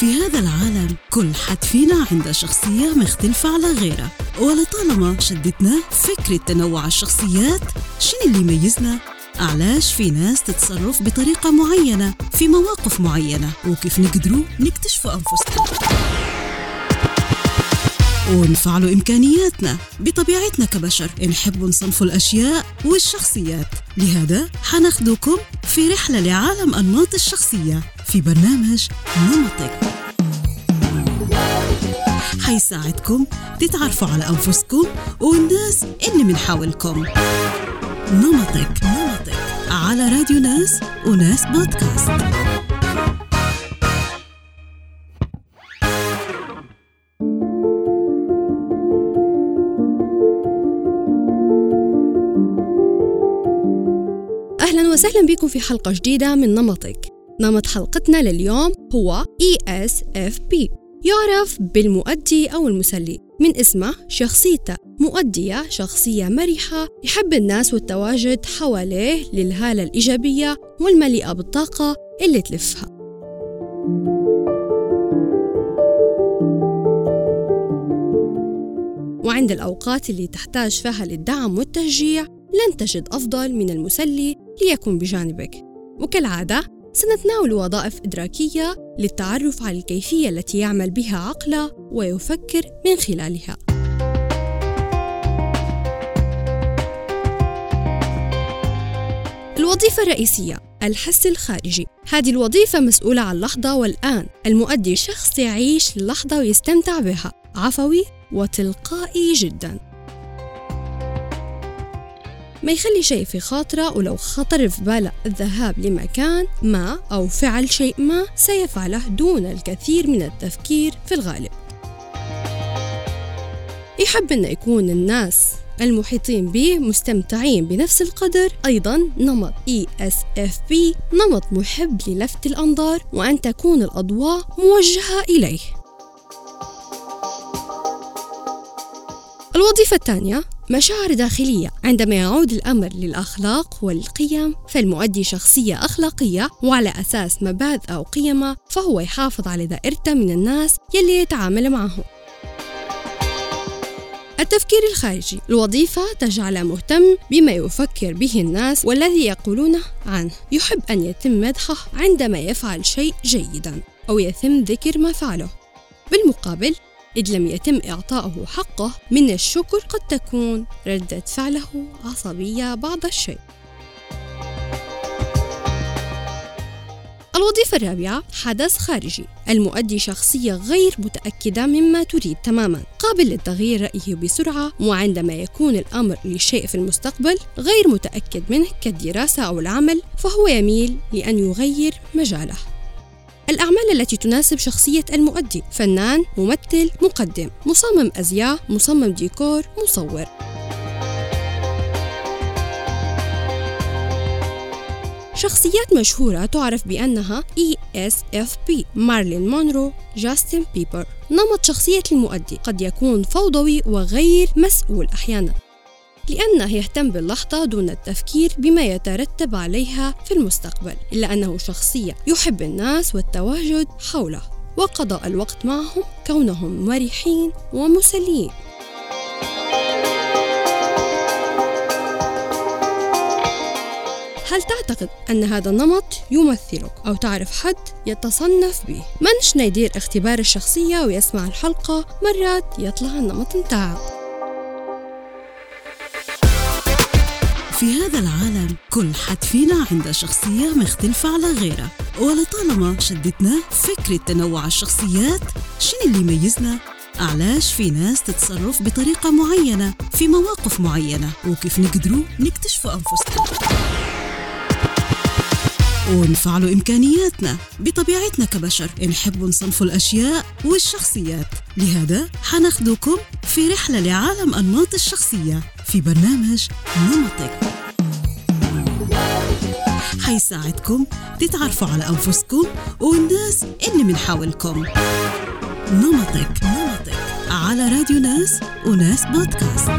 في هذا العالم كل حد فينا عنده شخصية مختلفة على غيره. ولطالما شدتنا فكرة تنوع الشخصيات شنو اللي يميزنا؟ علاش في ناس تتصرف بطريقة معينة في مواقف معينة؟ وكيف نقدروا نكتشفوا أنفسنا؟ ونفعلوا إمكانياتنا بطبيعتنا كبشر. نحب نصنف الأشياء والشخصيات. لهذا حناخدكم في رحلة لعالم أنماط الشخصية. في برنامج نمطك. حيساعدكم تتعرفوا على أنفسكم والناس اللي من حولكم. نمطك نمطك. على راديو ناس وناس بودكاست. أهلا وسهلا بكم في حلقة جديدة من نمطك. نمط حلقتنا لليوم هو ESFP يعرف بالمؤدي أو المسلي. من اسمه شخصيته. مؤدية شخصية مرحة. يحب الناس والتواجد حواليه للهالة الإيجابية والمليئة بالطاقة اللي تلفها. وعند الأوقات اللي تحتاج فيها للدعم والتشجيع لن تجد أفضل من المسلي ليكون بجانبك. وكالعادة سنتناول وظائف إدراكية للتعرف على الكيفية التي يعمل بها عقله ويفكر من خلالها. الوظيفة الرئيسية الحس الخارجي. هذه الوظيفة مسؤولة عن اللحظة والآن. المؤدي شخص يعيش اللحظة ويستمتع بها. عفوي وتلقائي جدا. ما يخلي شيء في خاطره ولو خطر في باله الذهاب لمكان ما أو فعل شيء ما سيفعله دون الكثير من التفكير في الغالب. يحب أن يكون الناس المحيطين به مستمتعين بنفس القدر. أيضا نمط ESFP نمط محب للفت الأنظار وأن تكون الأضواء موجهة إليه. الوظيفة الثانية مشاعر داخلية. عندما يعود الأمر للأخلاق والقيم فالمؤدي شخصية أخلاقية وعلى أساس مبادئ أو قيمة فهو يحافظ على دائرته من الناس يلي يتعامل معهم. التفكير الخارجي. الوظيفة تجعله مهتم بما يفكر به الناس والذي يقولونه عنه. يحب أن يتم مدحه عندما يفعل شيء جيدا أو يتم ذكر ما فعله بالمقابل إذ لم يتم إعطائه حقه من الشكر قد تكون ردة فعله عصبية بعض الشيء. الوظيفة الرابعة حدث خارجي. المؤدي شخصية غير متأكدة مما تريد تماما. قابل للتغيير رأيه بسرعة وعندما يكون الأمر لشيء في المستقبل غير متأكد منه كالدراسة أو العمل فهو يميل لأن يغير مجاله. الأعمال التي تناسب شخصية المؤدي فنان، ممثل، مقدم، مصمم أزياء، مصمم ديكور، مصور. شخصيات مشهورة تعرف بأنها ESFP مارلين مونرو جاستن بيبر. نمط شخصية المؤدي قد يكون فوضوي وغير مسؤول أحيانا. لأنه يهتم باللحظة دون التفكير بما يترتب عليها في المستقبل إلا أنه شخصية يحب الناس والتواجد حوله وقضاء الوقت معهم كونهم مرحين ومسليين هل تعتقد أن هذا النمط يمثلك أو تعرف حد يتصنف به؟ منش يدير اختبار الشخصية ويسمع الحلقة مرات يطلع النمط متاعه في هذا العالم كل حد فينا عنده شخصية مختلفة على غيره. ولطالما شدتنا فكرة تنوع الشخصيات شنو اللي يميزنا؟ علاش في ناس تتصرف بطريقة معينة في مواقف معينة؟ وكيف نقدروا نكتشفوا أنفسنا؟ ونفعلوا إمكانياتنا بطبيعتنا كبشر. نحب نصنف الأشياء والشخصيات. لهذا حناخدكم في رحلة لعالم أنماط الشخصية في برنامج نمطك. حيساعدكم تتعرفوا على أنفسكم والناس اللي من حولكم. نمطك نمطك. على راديو ناس وناس بودكاست.